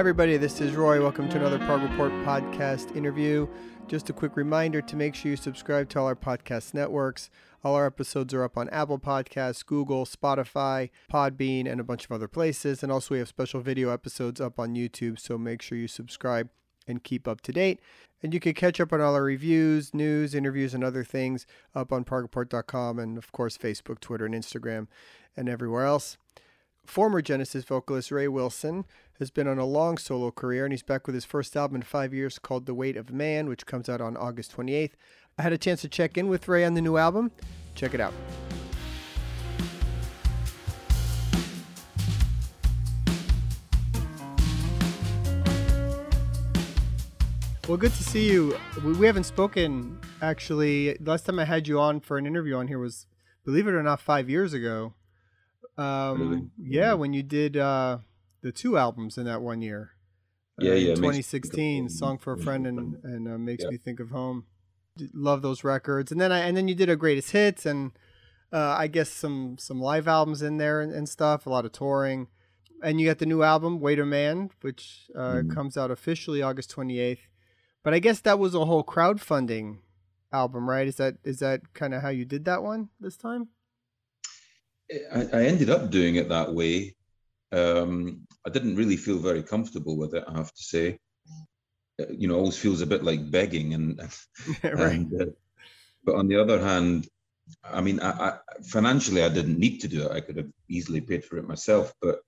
Everybody. This is Roy. Welcome to another Prog Report podcast interview. Just a quick reminder to make sure you subscribe to all our podcast networks. All our episodes are up on Apple Podcasts, Google, Spotify, Podbean, and a bunch of other places. And also, we have special video episodes up on YouTube, so make sure you subscribe and keep up to date. And you can catch up on all our reviews, news, interviews, and other things up on progreport.com and, of course, Facebook, Twitter, and Instagram, and everywhere else. Former Genesis vocalist Ray Wilson has been on a long solo career, and he's back with his first album in five years called The Weight of Man, which comes out on August 28th. I had a chance to check in with Ray on the new album. Check it out. Well, good to see you. We haven't spoken actually. Last time I had you on for an interview on here was, believe it or not, five years ago. Um, really? Yeah, when you did uh, the two albums in that one year. Yeah, uh, yeah. 2016, "Song for a Friend" and and uh, "Makes yeah. Me Think of Home." Love those records, and then I and then you did a greatest hits and uh, I guess some some live albums in there and, and, stuff. A lot of touring, and you got the new album "Weight of Man," which uh, mm. comes out officially August 28th. But I guess that was a whole crowdfunding album, right? Is that is that kind of how you did that one this time? I, I ended up doing it that way. Um, I didn't really feel very comfortable with it, I have to say. Uh, you know, always feels a bit like begging, and, right. and uh, but on the other hand, I mean, I, I, financially, I didn't need to do it. I could have easily paid for it myself, but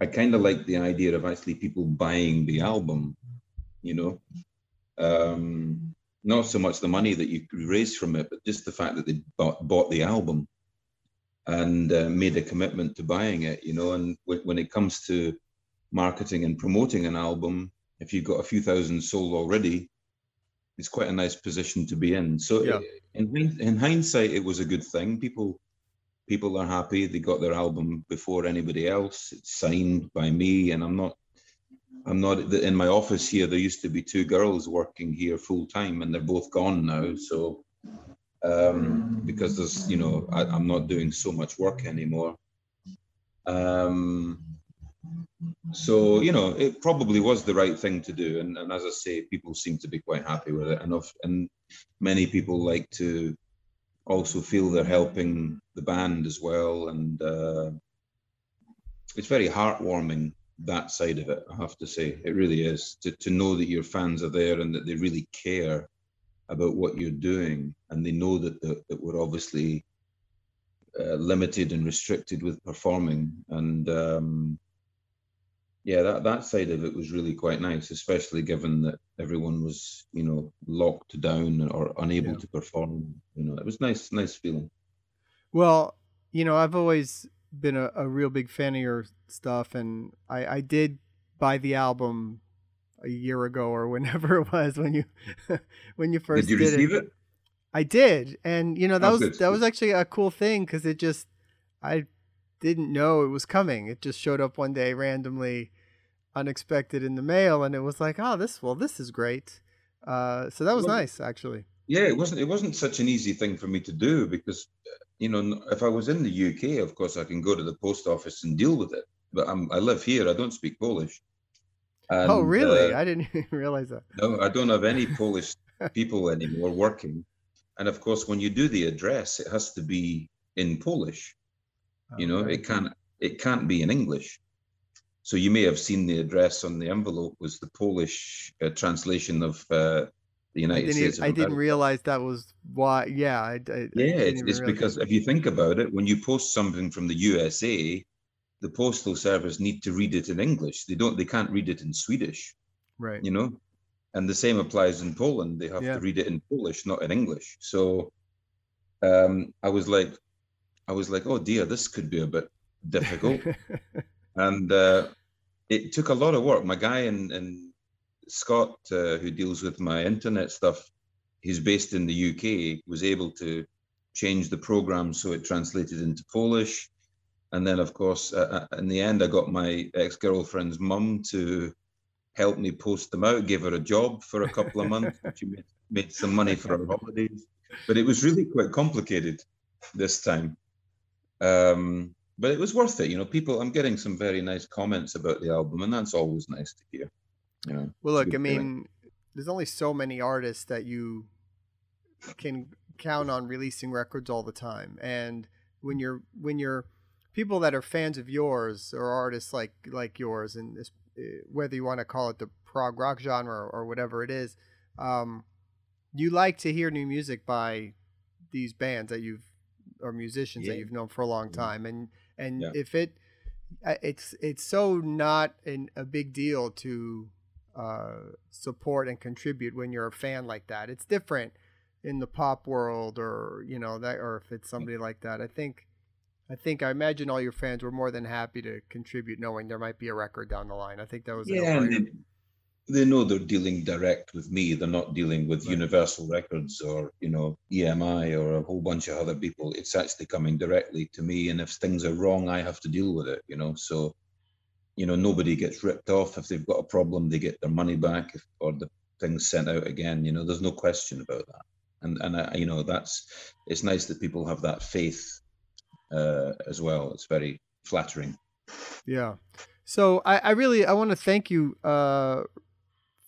I kind of like the idea of actually people buying the album. You know, um, not so much the money that you raise from it, but just the fact that they bought, bought the album and uh, made a commitment to buying it, you know. And w- when it comes to marketing and promoting an album, if you've got a few thousand sold already, it's quite a nice position to be in. So, yeah. in in hindsight, it was a good thing. People people are happy they got their album before anybody else. It's signed by me, and I'm not. I'm not in my office here. There used to be two girls working here full time, and they're both gone now. So um, because there's, you know, I, am not doing so much work anymore. Um, so, you know, it probably was the right thing to do. And, and as I say, people seem to be quite happy with it. And, and many people like to also feel they're helping the band as well. And uh, it's very heartwarming that side of it, I have to say. It really is to, to know that your fans are there and that they really care about what you're doing, and they know that the, that we're obviously uh, limited and restricted with performing, and um, yeah, that that side of it was really quite nice, especially given that everyone was you know locked down or unable yeah. to perform. You know, it was nice, nice feeling. Well, you know, I've always been a, a real big fan of your stuff, and I, I did buy the album a year ago or whenever it was when you when you first did you did receive it. it. I did, and you know that oh, was good. that was actually a cool thing because it just I didn't know it was coming. It just showed up one day randomly, unexpected in the mail, and it was like, oh, this well, this is great. Uh, so that was well, nice, actually. Yeah, it wasn't it wasn't such an easy thing for me to do because you know if I was in the UK, of course I can go to the post office and deal with it. But I'm, I live here. I don't speak Polish. Oh, and, oh, really? Uh, I didn't realize that. No, I don't have any Polish people anymore working. And of course, when you do the address, it has to be in Polish. you know, it can't it can't be in English. So you may have seen the address on the envelope was the Polish uh, translation of uh, the United I States. I didn't realize that was why. Yeah, I, I, yeah, it's, it's because if you think about it, when you post something from the USA, the postal service need to read it in English. They don't. They can't read it in Swedish. Right. You know, and the same applies in Poland. They have yeah. to read it in Polish, not in English. So, um, I was like, I was like, oh dear, this could be a bit difficult. and uh, it took a lot of work. My guy in, in Scott, uh, who deals with my internet stuff, he's based in the UK, was able to change the program so it translated into Polish and then of course uh, uh, in the end i got my ex-girlfriend's mum to help me post them out gave her a job for a couple of months she made, made some money for her holidays but it was really quite complicated this time um, but it was worth it. You know, people. I'm getting some very nice comments about the album, and that's always nice to hear. You know. Well, look, I mean, there's only so many artists that you can count on releasing records all the time, and when you're when you're people that are fans of yours or artists like like yours, and this, eh, whether you want to call it the prog rock genre or, or whatever it is, um, you like to hear new music by these bands that you've or musicians yeah. that you've known for a long time, and and yeah. if it it's it's so not an, a big deal to uh, support and contribute when you're a fan like that. It's different in the pop world, or you know that, or if it's somebody like that. I think, I think, I imagine all your fans were more than happy to contribute, knowing there might be a record down the line. I think that was yeah, they know they're dealing direct with me. They're not dealing with right. Universal Records or you know EMI or a whole bunch of other people. It's actually coming directly to me, and if things are wrong, I have to deal with it. You know, so you know nobody gets ripped off if they've got a problem. They get their money back, if, or the things sent out again. You know, there's no question about that. And and I, you know that's it's nice that people have that faith uh, as well. It's very flattering. Yeah. So I, I really I want to thank you uh,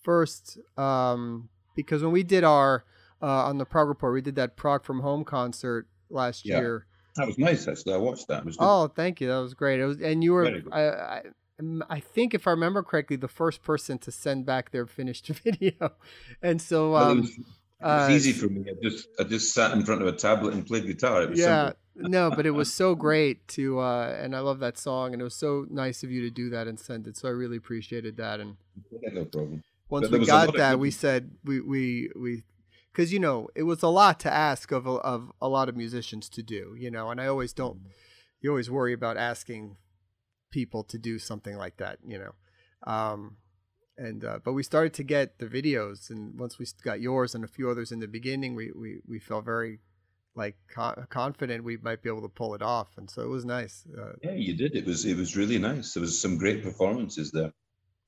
first um, because when we did our uh, on the prog report, we did that prog from home concert last yeah. year. That was nice. Actually, I watched that. oh, thank you. That was great. It was, and you were. I, I, I think if I remember correctly, the first person to send back their finished video, and so um, well, it, was, it was uh, easy for me. I just I just sat in front of a tablet and played guitar. yeah, no, but it was so great to, uh, and I love that song, and it was so nice of you to do that and send it. So I really appreciated that. And yeah, no problem once we got that, we said we we we because you know it was a lot to ask of a, of a lot of musicians to do, you know, and I always don't. Mm-hmm. You always worry about asking people to do something like that, you know. Um, and uh, but we started to get the videos, and once we got yours and a few others in the beginning, we we we felt very like co- confident we might be able to pull it off, and so it was nice. Uh, yeah, you did. It was it was really nice. There was some great performances there.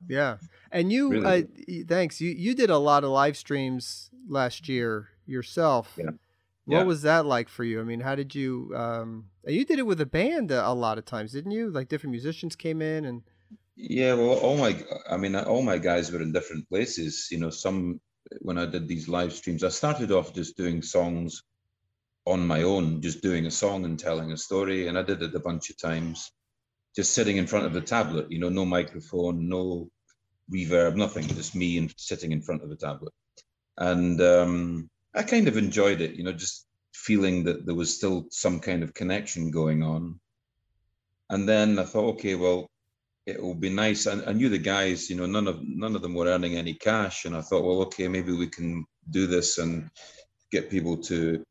Yeah, and you, really uh, thanks. You you did a lot of live streams last year yourself. Yeah. What yeah. was that like for you? I mean, how did you? Um, you did it with a band a, a lot of times, didn't you? Like different musicians came in and. Yeah, well, all my, I mean, all my guys were in different places. You know, some when I did these live streams, I started off just doing songs on my own, just doing a song and telling a story, and I did it a bunch of times just sitting in front of the tablet, you know, no microphone, no reverb, nothing, just me and sitting in front of the tablet. And um, I kind of enjoyed it, you know, just feeling that there was still some kind of connection going on. And then I thought, okay, well, it will be nice. I, I knew the guys, you know, none of none of them were earning any cash, and I thought, well, okay, maybe we can do this and get people to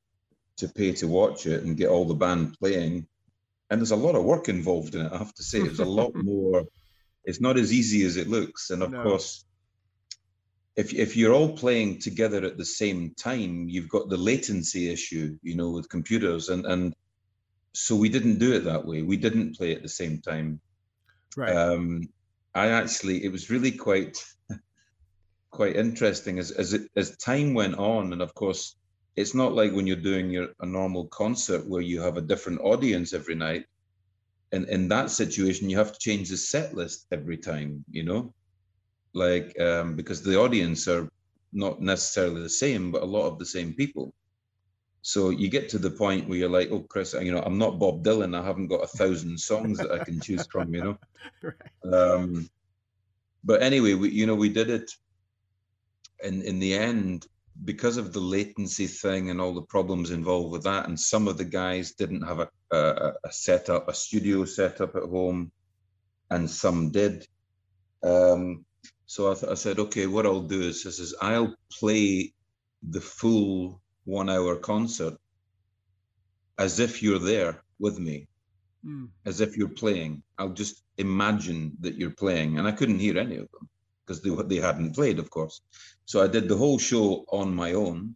to pay to watch it and get all the band playing and there's a lot of work involved in it. I have to say, there's a lot more. It's not as easy as it looks, and of no. course, if if you're all playing together at the same time, you've got the latency issue, you know, with computers, and and so we didn't do it that way. We didn't play at the same time. Right. Um, I actually, it was really quite quite interesting as as it as time went on, and of course it's not like when you're doing your a normal concert where you have a different audience every night. And in that situation you have to change the set list every time you know? Like um, because the audience are not necessarily the same but a lot of the same people. So you get to the point where you're like oh chris you know i'm not bob dylan. I haven't got a thousand songs that i can choose from you know? Right. um, but anyway we you know we did it. And in the end because of the latency thing and all the problems involved with that, and some of the guys didn't have a, a, a setup, a studio setup at home, and some did. Um, so I, th- I, said, okay, what I'll do is, is I'll play the full one hour concert as if you're there with me, mm. as if you're playing. I'll just imagine that you're playing, and I couldn't hear any of them because they, they hadn't played, of course. So I did the whole show on my own,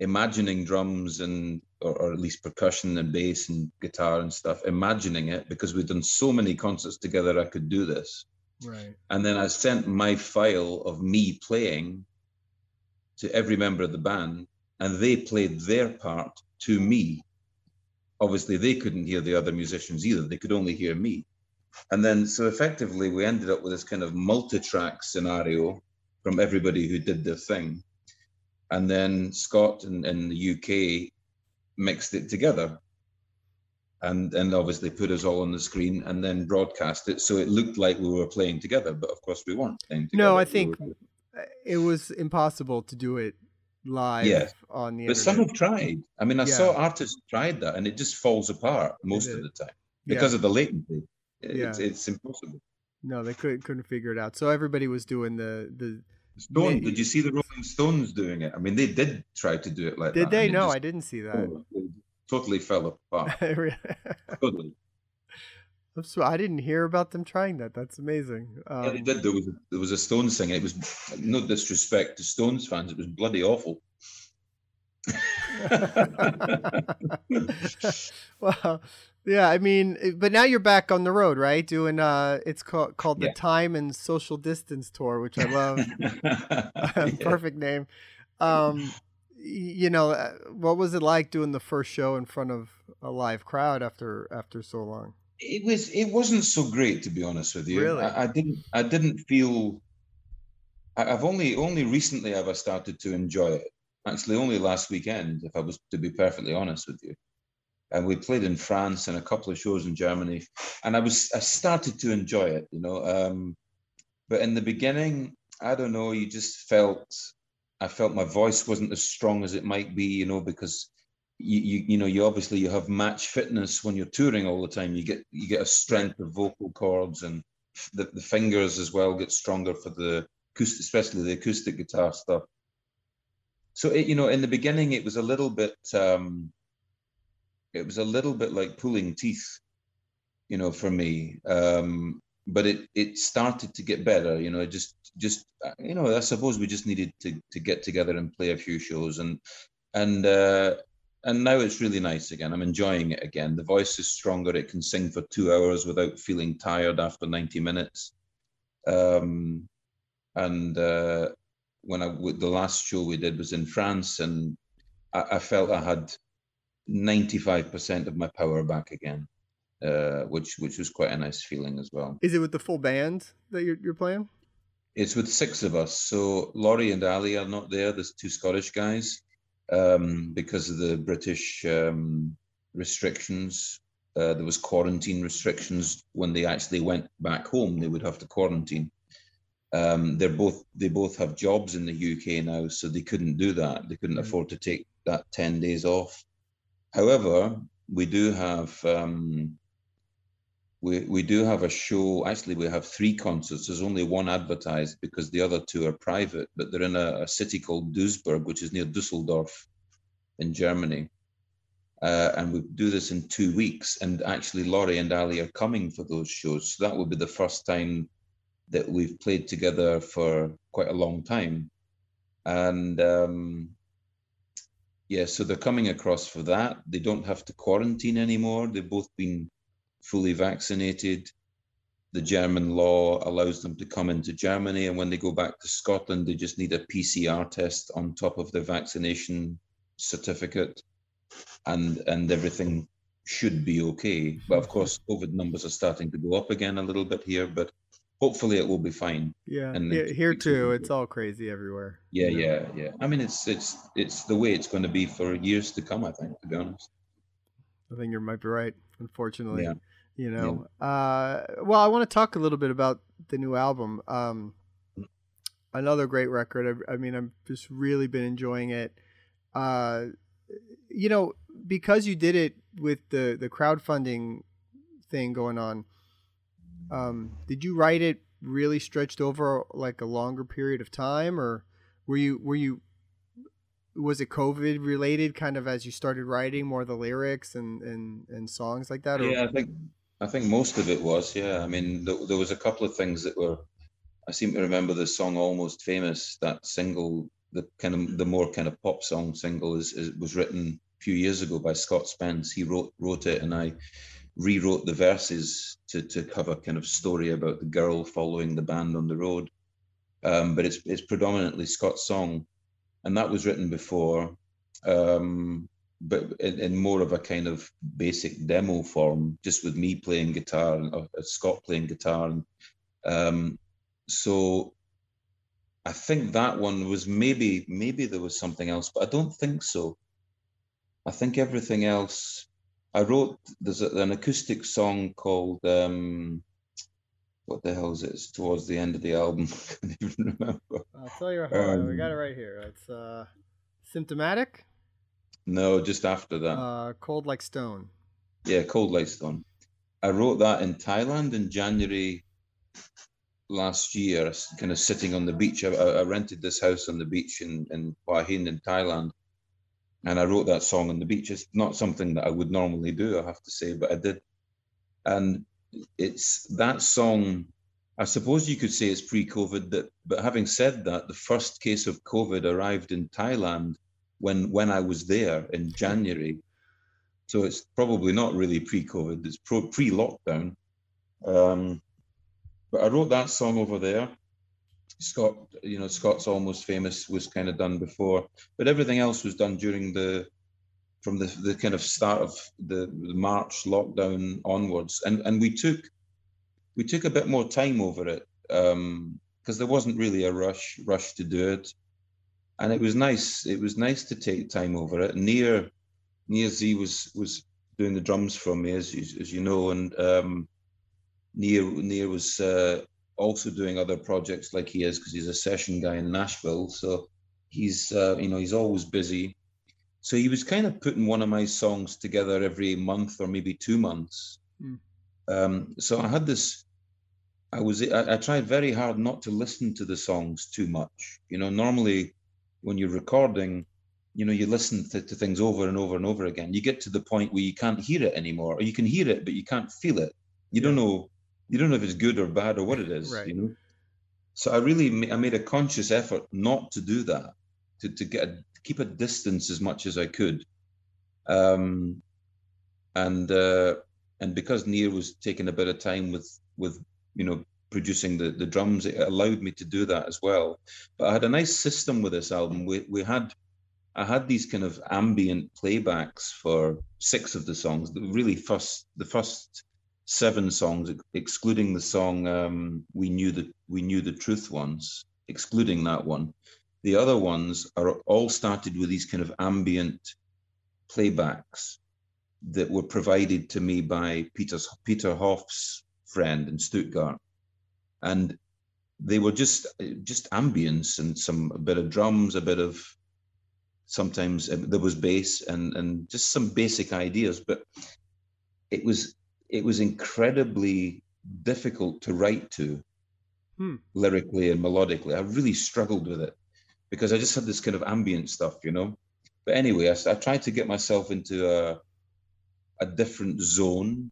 imagining drums and or, or, at least percussion and bass and guitar and stuff, imagining it because we'd done so many concerts together. I could do this. Right. And then I sent my file of me playing to every member of the band, and they played their part to me obviously they couldn't hear the other musicians either. They could only hear me. And then, so effectively, we ended up with this kind of multi track scenario from everybody who did their thing. And then Scott and, and the UK mixed it together and and obviously put us all on the screen and then broadcast it so it looked like we were playing together but of course we weren't playing together. no i think we it was impossible to do it live yes. on the but internet. some have tried i mean i yeah. saw artists tried that and it just falls apart most of the time because yeah. of the latency yeah. it's, it's impossible no they couldn't couldn't figure it out so everybody was doing the the Stone, did you see the Rolling Stones doing it? I mean, they did try to do it like did that. Did they? No, just, I didn't see that. Oh, totally fell apart. totally. So I didn't hear about them trying that. That's amazing. Um, yeah, they um, did. There was a, there was a Stones thing. It was no disrespect to Stones fans. It was bloody awful. well, yeah. I mean, eh, but now you're back on the road, right? Doing uh, it's called called the. Time and Social Distance Tour, which I love. Perfect name. Um, you know, uh, what was it like doing the first show in front of a live crowd after after so long? It was it wasn't so great to be honest with you. Really, I, I didn't I didn't feel. I, I've only only recently have I started to enjoy it. Actually, only last weekend, if I was to be perfectly honest with you. And we played in France and a couple of shows in Germany, and I was I started to enjoy it, you know. Um, but in the beginning, I don't know, you just felt I felt my voice wasn't as strong as it might be, you know, because you, you you know you obviously you have match fitness when you're touring all the time. You get you get a strength of vocal cords and the, the fingers as well get stronger for the acoustic, especially the acoustic guitar stuff. So it, you know, in the beginning, it was a little bit um, it was a little bit like pulling teeth, you know, for me. Um, but it it started to get better. You know, just just uh, you know, I suppose we just needed to to get together and play a few shows, and and uh, and now it's really nice again. I'm enjoying it again. The voice is stronger. It can sing for two hours without feeling tired after 90 minutes. Um, and uh, when I the last show we did was in France, and I, I felt I had 95% of my power back again uh, which which was quite a nice feeling as well. Is it with the full band that you're you're playing? It's with six of us. So Laurie and Ali are not there. There's two Scottish guys um, because of the British um, restrictions. Uh, there was quarantine restrictions when they actually went back home. They would have to quarantine. Um, they're both they both have jobs in the UK now, so they couldn't do that. They couldn't mm-hmm. afford to take that ten days off. However, we do have um, we, we do have a show. Actually, we have three concerts. There's only one advertised because the other two are private, but they're in a, a city called Duisburg, which is near Dusseldorf in Germany. Uh, and we do this in two weeks. And actually, Laurie and Ali are coming for those shows. So that will be the first time that we've played together for quite a long time. And um, yeah, so they're coming across for that. They don't have to quarantine anymore. They've both been fully vaccinated. The German law allows them to come into Germany, and when they go back to Scotland, they just need a PCR test on top of their vaccination certificate, and and everything should be okay. But of course, COVID numbers are starting to go up again a little bit here, but hopefully it will be fine. Yeah, and here, here too, it's all crazy everywhere. Yeah, yeah, yeah. I mean, it's it's it's the way it's going to be for years to come. I think, to be honest. I think you might be right. Unfortunately. Yeah you know yeah. uh, well i want to talk a little bit about the new album um, another great record I, I, mean i've just really been enjoying it uh, you know because you did it with the the crowdfunding thing going on um, did you write it really stretched over like a longer period of time or were you were you was it covid related kind of as you started writing more the lyrics and and and songs like that or? yeah i think I think most of it was, yeah. I mean, th- there was a couple of things that were. I seem to remember the song "Almost Famous." That single, the kind of the more kind of pop song single, is, is was written a few years ago by Scott Spence. He wrote wrote it, and I rewrote the verses to to have a kind of story about the girl following the band on the road. Um, but it's it's predominantly Scott's song, and that was written before. Um, but in, in, more of a kind of basic demo form, just with me playing guitar and uh, Scott playing guitar. And, um, so I think that one was maybe maybe there was something else, but I don't think so. I think everything else. I wrote there's a, an acoustic song called um, what the hell is it? It's towards the end of the album. I can't even remember. I'll tell you. Hold um, we got it right here. It's uh, symptomatic. No, just after that. Uh, cold like stone. Yeah, cold like stone. I wrote that in Thailand in January last year, kind of sitting on the beach. I, I rented this house on the beach in, in Hua Hin in Thailand. And I wrote that song on the beach. It's not something that I would normally do, I have to say, but I did. And it's that song, I suppose you could say it's pre-COVID, that, but having said that, the first case of COVID arrived in Thailand when when I was there in January. So it's probably not really pre-COVID, it's pro, pre-lockdown. Um, but I wrote that song over there. Scott, you know, Scott's Almost Famous was kind of done before, but everything else was done during the from the, the kind of start of the, the March lockdown onwards. And and we took we took a bit more time over it because um, there wasn't really a rush rush to do it, and it was nice. It was nice to take time over it. Nir Nir Z was was doing the drums for me, as you, as you know, and um, Nir Nir was uh, also doing other projects like he is because he's a session guy in Nashville. So he's uh, you know he's always busy. So he was kind of putting one of my songs together every month or maybe two months. Mm. Um, so I had this. I was I, I tried very hard not to listen to the songs too much. You know, normally when you're recording, you know, you listen to, to things over and over and over again. You get to the point where you can't hear it anymore, or you can hear it but you can't feel it. You yeah. don't know you don't know if it's good or bad or what it is. Right. You know. So I really I made a conscious effort not to do that, to to get a, keep a distance as much as I could. Um, and uh, and because Nir was taking a bit of time with with you know producing the the drums, it allowed me to do that as well. But I had a nice system with this album. We we had I had these kind of ambient playbacks for six of the songs. The really first the first seven songs, excluding the song um, "We Knew the We Knew the Truth" once, excluding that one. The other ones are all started with these kind of ambient playbacks that were provided to me by Peter's, Peter Hoff's friend in Stuttgart, and they were just just ambience and some a bit of drums, a bit of sometimes uh, there was bass and and just some basic ideas, but it was it was incredibly difficult to write to hmm. lyrically and melodically. I really struggled with it because I just had this kind of ambient stuff, you know. But anyway, I, I tried to get myself into a a different zone,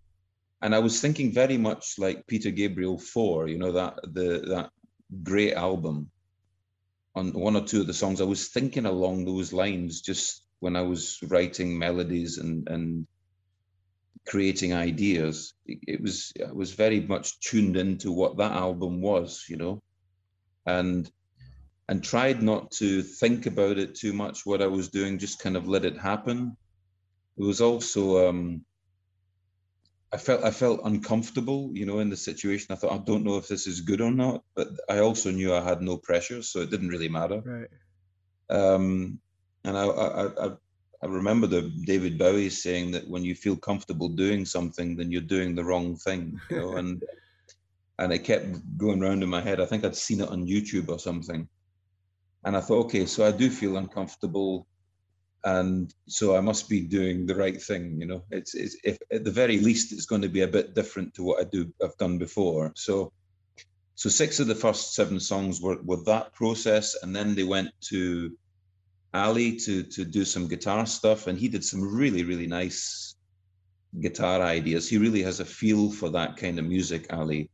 and I was thinking very much like Peter Gabriel Four, you know that the that great album. On one or two of the songs, I was thinking along those lines just when I was writing melodies and and creating ideas, it, was it was very much tuned into what that album was, you know, and and tried not to think about it too much. What I was doing, just kind of let it happen. It was also um, I felt I felt uncomfortable, you know, in the situation. I thought I don't know if this is good or not, but I also knew I had no pressure, so it didn't really matter. Right. Um, and I, I, I I remember the David Bowie saying that when you feel comfortable doing something, then you're doing the wrong thing, you know, and and it kept going around in my head. I think I'd seen it on YouTube or something. And I thought, okay, so I do feel uncomfortable and so I must be doing the right thing. You know, it's, it's if at the very least it's going to be a bit different to what I do I've done before. So, so six of the first seven songs were were that process, and then they went to Ali to to do some guitar stuff, and he did some really really nice guitar ideas. He really has a feel for that kind of music, Ali.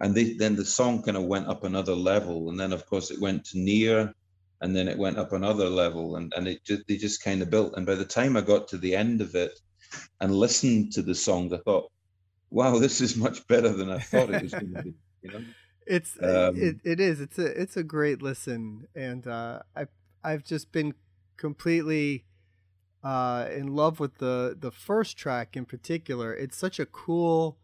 And they, then the song kind of went up another level, and then of course it went to Nir, and then it went up another level, and and it just, they just kind of built. And by the time I got to the end of it, and listened to the song, I thought, "Wow, this is much better than I thought it was going to be." You know it's um, it, it is it's a it's a great listen and uh, i I've just been completely uh, in love with the the first track in particular. It's such a cool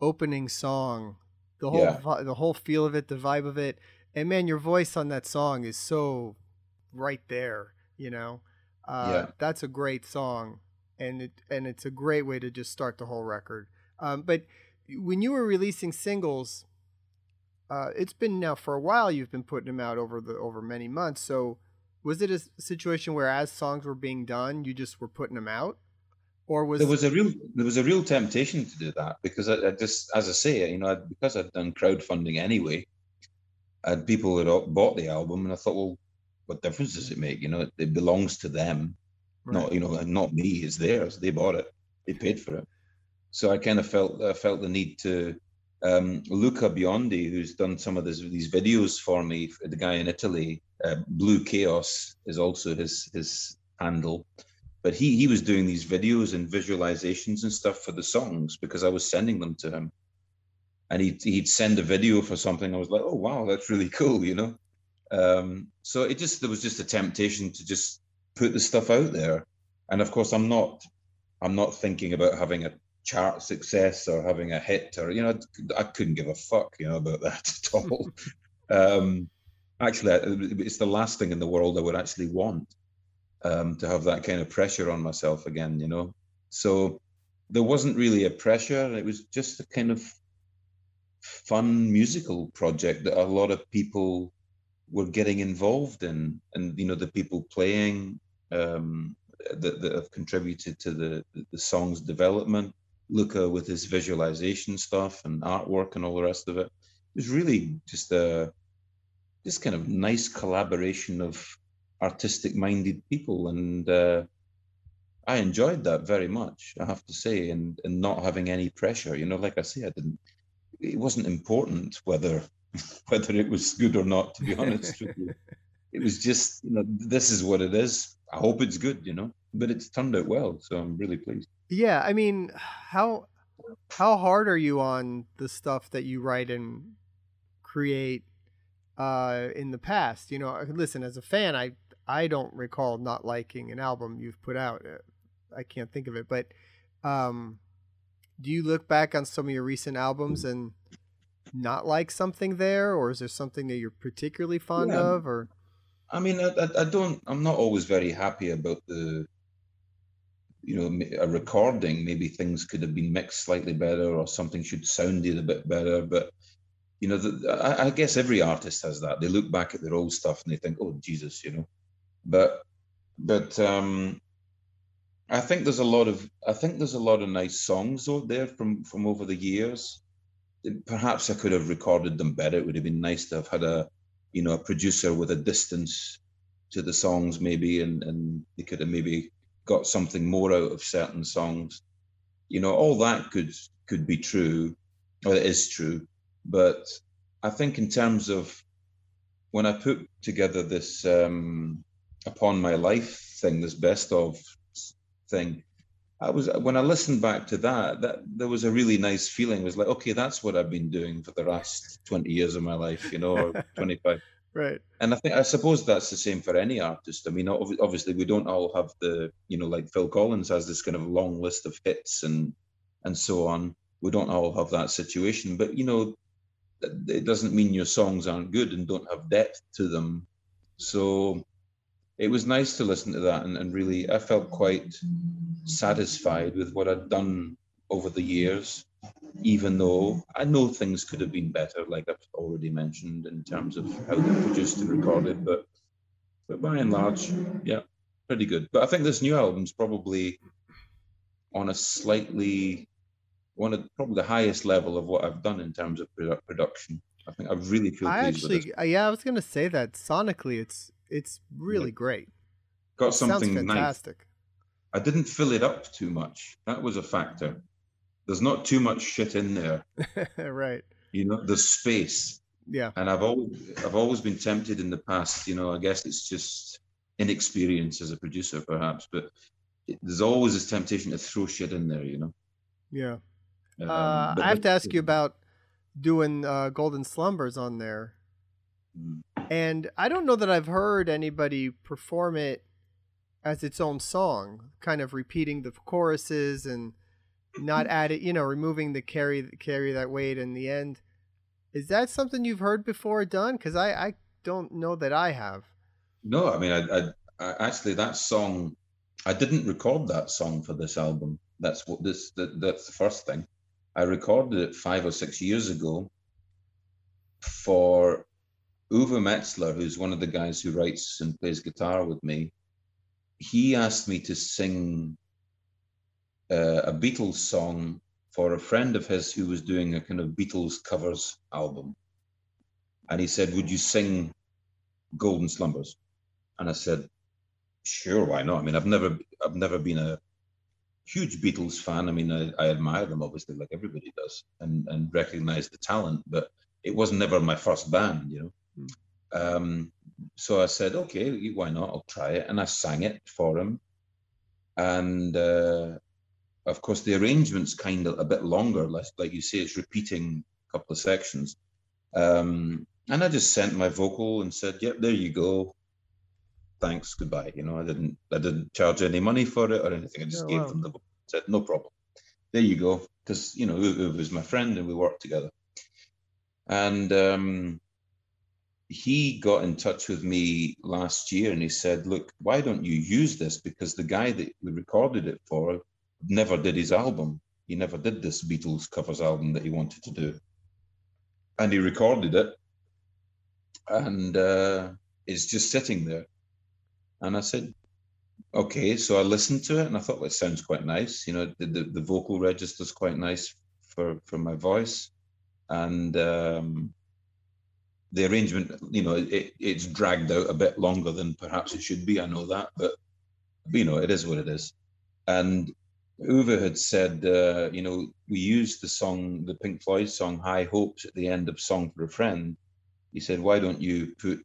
opening song. The whole Yeah. the whole feel of it, the vibe of it, and man, your voice on that song is so right there. You know, uh, Yeah. that's a great song, and it and it's a great way to just start the whole record. Um, but when you were releasing singles, uh, it's been now for a while. You've been putting them out over the over many months. So, was it a situation where as songs were being done, you just were putting them out, or was There was a real there was a real temptation to do that because I, I just as I say, you know, I, because I'd done crowdfunding anyway, I had people that all bought the album, and I thought, well, what difference does it make? You know, it, it belongs to them, not you know, not me. It's theirs. They bought it. They paid for it. So I kind of felt I felt the need to. Um, Luca Biondi, who's done some of this, these videos for me, the guy in Italy, uh, Blue Chaos is also his his handle but he he was doing these videos and visualizations and stuff for the songs because I was sending them to him, and he'd he'd send a video for something. I was like, oh wow, that's really cool, you know. Um, so it just there was just a temptation to just put the stuff out there, and of course I'm not I'm not thinking about having a chart success or having a hit or you know I couldn't give a fuck you know about that at all. um, actually, it's the last thing in the world I would actually want um, to have that kind of pressure on myself again, you know. So there wasn't really a pressure. It was just a kind of fun musical project that a lot of people were getting involved in, and you know the people playing um, that, that have contributed to the the song's development. Luca with his visualization stuff and artwork and all the rest of it. It was really just a just kind of nice collaboration of artistic minded people and uh, i enjoyed that very much i have to say and and not having any pressure you know like i say i didn't it wasn't important whether whether it was good or not to be honest with you. It was just you know this is what it is i hope it's good you know but it's turned out well so i'm really pleased. Yeah, I mean, how how hard are you on the stuff that you write and create uh, in the past? You know, listen, as a fan, I I don't recall not liking an album you've put out. Uh, I can't think of it, but um, do you look back on some of your recent albums and not like something there, or is there something that you're particularly fond Yeah. of, or I mean, I, I, I don't. I'm not always very happy about the, you know, a recording. Maybe things could have been mixed slightly better, or something should sounded a bit better. But you know, the, I, I guess every artist has that. They look back at their old stuff and they think, "Oh, Jesus," you know. But, but um, I think there's a lot of. I think there's a lot of nice songs out there from from over the years. Perhaps I could have recorded them better. It would have been nice to have had a you know, a producer with a distance to the songs maybe and, and they could have maybe got something more out of certain songs. You know, all that could could be true, or it is true. But I think in terms of when I put together this um upon my life thing, this best of thing, I was when I listened back to that, that there was a really nice feeling. It was like, okay, that's what I've been doing for the last 20 years of my life, you know, or 25. right? And I think I suppose that's the same for any artist. I mean, ob- obviously we don't all have the, you know, like Phil Collins has this kind of long list of hits and and so on. We don't all have that situation, but you know, it doesn't mean your songs aren't good and don't have depth to them. So it was nice to listen to that and, and really I felt quite satisfied with what I'd done over the years, even though I know things could have been better, like I've already mentioned, in terms of how they're produced and recorded. But but by and large, yeah, pretty good. But I think this new album's probably on a slightly one of probably the highest level of what I've done in terms of produ- production. I think I really feel I pleased with it. actually, uh, yeah, I was gonna say that sonically, it's it's really great. Got It something nice. fantastic. I didn't fill it up too much. That was a factor. There's not too much shit in there. right. You know, there's space. Yeah. And I've always I've always been tempted in the past, you know, I guess it's just inexperience as a producer perhaps, but it, there's always this temptation to throw shit in there, you know. Yeah. Um, Uh, I have to ask you about doing uh, Golden Slumbers on there, Mm. and I don't know that I've heard anybody perform it as its own song, kind of repeating the choruses and not adding, you know, removing the carry carry that weight in the end. Is that something you've heard before done? Because I, I don't know that I have. No, I mean, I, I, I, actually that song, I didn't record that song for this album. That's what this that, that's the first thing. I recorded it five or six years ago for Uwe Metzler, who's one of the guys who writes and plays guitar with me. He asked me to sing uh, a Beatles song for a friend of his who was doing a kind of Beatles covers album. And he said, Would you sing Golden Slumbers? And I said, Sure, why not? I mean, I've never I've never been a huge Beatles fan. I mean, I, I admire them obviously, like everybody does, and and recognize the talent, but it was never my first band, you know. Mm. Um, so I said, okay, why not? I'll try it, and I sang it for him, and uh, of course the arrangement's kind of a bit longer, like, like you say, it's repeating a couple of sections. Um, and I just sent my vocal and said, "Yep, there you go. Thanks, goodbye." You know, I didn't, I didn't charge any money for it or anything. I just gave wow. them the vocal. Said, "No problem. There you go," because you know, it was my friend and we worked together. And um, he got in touch with me last year and he said, "Look, why don't you use this? Because the guy that we recorded it for never did his album. He never did this Beatles covers album that he wanted to do. And he recorded it and uh, it's just sitting there. And I said, okay. So I listened to it and I thought, well, it sounds quite nice. You know, the, the, the vocal register's quite nice for, for my voice. And um, the arrangement, you know, it, it's dragged out a bit longer than perhaps it should be. I know that, but, you know, it is what it is. And Uwe had said, uh, you know, we used the song, the Pink Floyd song High Hopes at the end of Song for a Friend. He said, why don't you put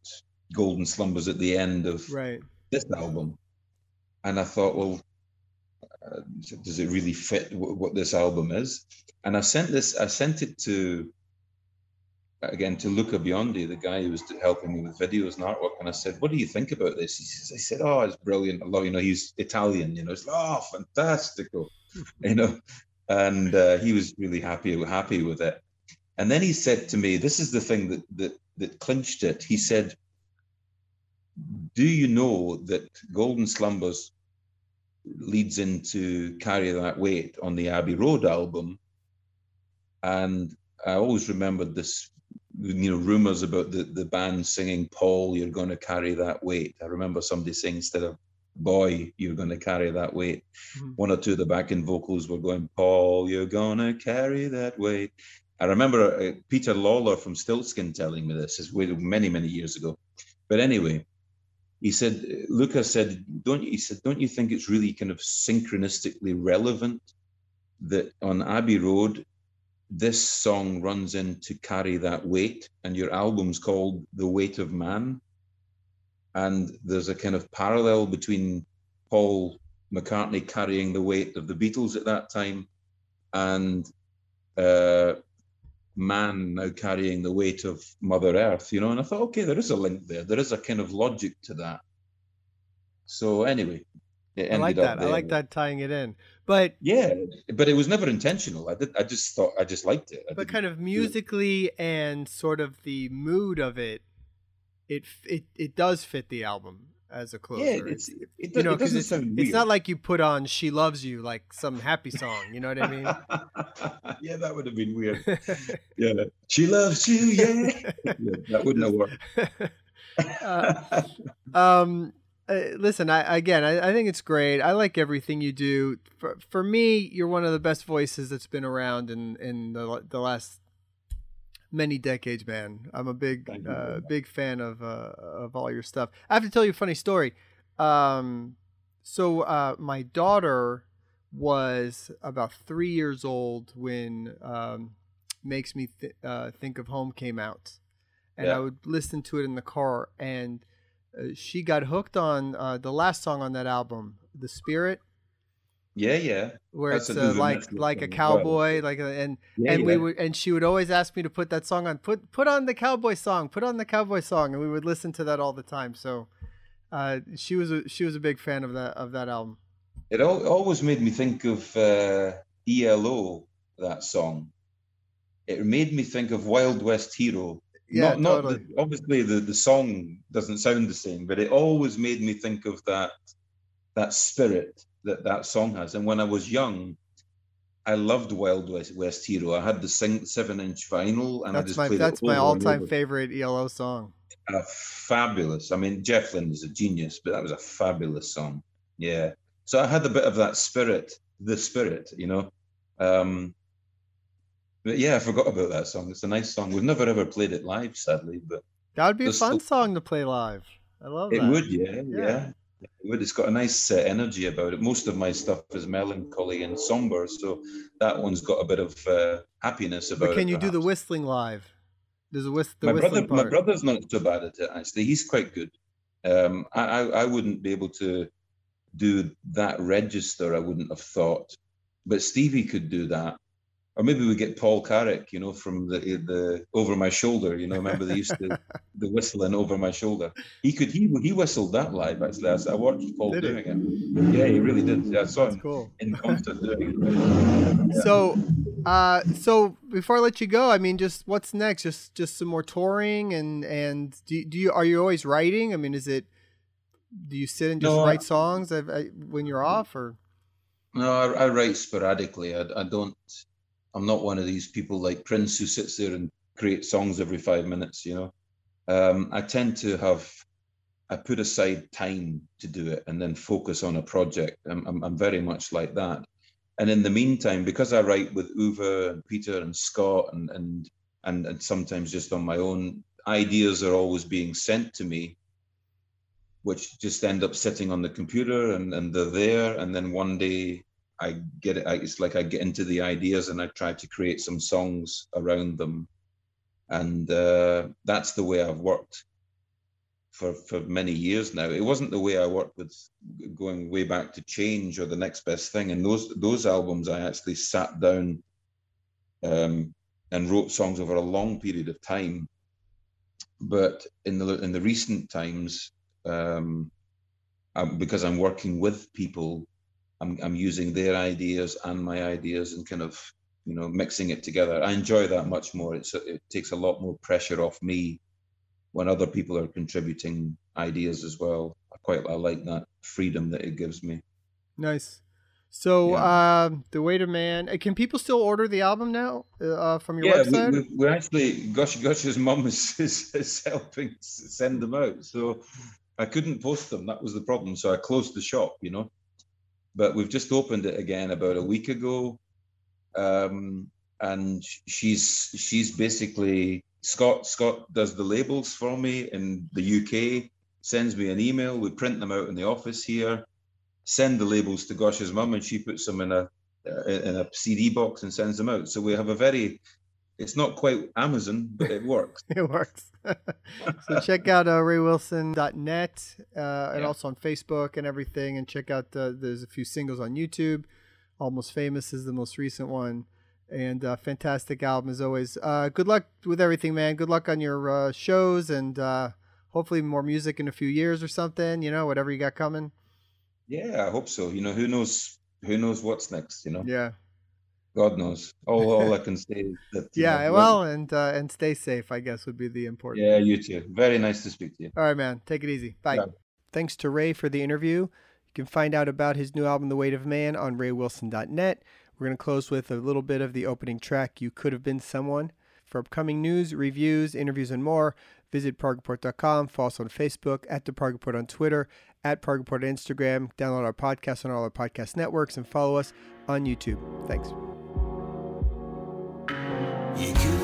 Golden Slumbers at the end of right. This album? And I thought, well, uh, does it really fit w- what this album is? And I sent this, I sent it to again to Luca Biondi, the guy who was helping me with videos and artwork, and I said, "What do you think about this?" He says, "I said, oh, it's brilliant. Love, you know, he's Italian, you know, it's oh, fantastical, you know." And uh, he was really happy happy with it. And then he said to me, "This is the thing that that that clinched it." He said, "Do you know that Golden Slumbers leads into Carry That Weight on the Abbey Road album?" And I always remembered this you know rumors about the, the band singing paul you're going to carry that weight i remember somebody saying instead of boy you're going to carry that weight mm-hmm. one or two of the backing vocals were going paul you're going to carry that weight i remember uh, peter lawlor from stiltskin telling me this is many many years ago but anyway he said lucas said don't you he said don't you think it's really kind of synchronistically relevant that on abbey road this song runs in to carry that weight, and your album's called The Weight of Man. And there's a kind of parallel between Paul McCartney carrying the weight of the Beatles at that time and uh, man now carrying the weight of Mother Earth, you know. And I thought, okay, there is a link there. There is a kind of logic to that. So anyway, I like that. I like that tying it in. But yeah, but it was never intentional. I did. I just thought I just liked it. I but kind of musically and sort of the mood of it, it it it does fit the album as a closer. Yeah, it's it, it, you know, it doesn't it's, sound It's not like you put on "She Loves You" like some happy song. You know what I mean? yeah, that would have been weird. yeah, she loves you. Yeah, yeah that wouldn't have worked. uh, um uh, listen, I again, I, I, think it's great. I like everything you do. For, for me, you're one of the best voices that's been around in in the the last many decades, man. I'm a big uh, big fan of uh, of all your stuff. I have to tell you a funny story. Um, so uh, my daughter was about three years old when um, "Makes Me Th- uh, Think of Home" came out, and yeah. I would listen to it in the car and uh, she got hooked on uh, the last song on that album, "The Spirit." Yeah, yeah. Where That's it's uh, like like a cowboy, like a, and yeah, and yeah. we would and she would always ask me to put that song on. Put put on the cowboy song. Put on the cowboy song, and we would listen to that all the time. So, Uh, she was a she was a big fan of that of that album. It al- always made me think of uh, ELO, that song. It made me think of Wild West Hero. Yeah, not, not totally. the, obviously the, the song doesn't sound the same, but it always made me think of that that spirit that that song has. And when I was young, I loved Wild West, West Hero. I had the sing, seven inch vinyl, and I That's just my played that's it my all time favorite ELO song. Uh, fabulous. I mean, Jeff Lynne is a genius, but that was a fabulous song. Yeah. So I had a bit of that spirit, the spirit, you know. Um, but yeah, I forgot about that song. It's a nice song. We've never ever played it live, sadly, but That would be a fun still- song to play live. I love it that. would, yeah, Yeah. yeah. It would. It's got a nice uh, energy about it. Most of my stuff is melancholy and somber, so that one's got a bit of uh, happiness about it. But can it. you do the whistling live? There's a whist the my brother, whistling my brother's not so bad at it actually. He's quite good. Um, I, I, I wouldn't be able to do that register. I wouldn't have thought, but Stevie could do that. Or maybe we get Paul Carrack, you know, from the the over my shoulder. You know, remember they used to the whistling over my shoulder. He could he he whistled that live actually. I, I watched Paul Did doing it. Yeah, he really did. I saw That's him cool. in concert doing it. So, uh, so before I let you go, I mean, just what's next? Just just some more touring and and do you, do you are you always writing? I mean, is it do you sit and just No, write songs when you're off or? No, I, I write sporadically. I, I don't. I'm not one of these people like Prince who sits there and creates songs every five minutes. You know, um, I tend to have. I put aside time to do it and then focus on a project. I'm, I'm, I'm very much like that. And in the meantime, because I write with Uwe and Peter and Scott and and and, and sometimes just on my own, ideas are always being sent to me which just end up sitting on the computer and, and they're there. And then one day I get it. I, it's like I get into the ideas and I try to create some songs around them. And uh, that's the way I've worked for, for many years now. It wasn't the way I worked with going way back to Change or the next best thing. And those those albums, I actually sat down um, and wrote songs over a long period of time. But in the in the recent times, um, um, because I'm working with people, I'm I'm using their ideas and my ideas and kind of you know mixing it together. I enjoy that much more. It's it takes a lot more pressure off me when other people are contributing ideas as well. I quite I like that freedom that it gives me. Nice. So, um, the Weight of Man. uh, Can people still order the album now uh, from your yeah, website? we, we, we're actually Gosh Gosh's mum is, is, is helping send them out. So I couldn't post them. That was the problem. So I closed the shop, you know. But we've just opened it again about a week ago, um, and she's she's basically Scott. Scott does the labels for me in the UK. Sends me an email. We print them out in the office here. Send the labels to Gosh's mum, and she puts them in a uh, in a CD box and sends them out. So we have a very it's not quite Amazon, but it works. it works. so check out uh, raywilson.net uh, and Yeah. also on Facebook and everything. And check out the, there's a few singles on YouTube. Almost Famous is the most recent one. And uh, fantastic album as always. Uh, good luck with everything, man. Good luck on your uh, shows and uh, hopefully more music in a few years or something. You know, whatever you got coming. Yeah, I hope so. You know, who knows? Who knows what's next? You know, Yeah, God knows. All all I can say is that. yeah. know, Well, and uh, and stay safe. I guess would be the important. Yeah, you too. Very nice to speak to you. All right, man. Take it easy. Bye. Yeah. Thanks to Ray for the interview. You can find out about his new album, The Weight of Man, on raywilson.net. We're going to close with a little bit of the opening track, You Could Have Been Someone. For upcoming news, reviews, interviews, and more, visit ParkReport.com. Follow us on Facebook, at The Park Report on Twitter, at Park Report on Instagram. Download our podcast on all our podcast networks and follow us on YouTube. Thanks. You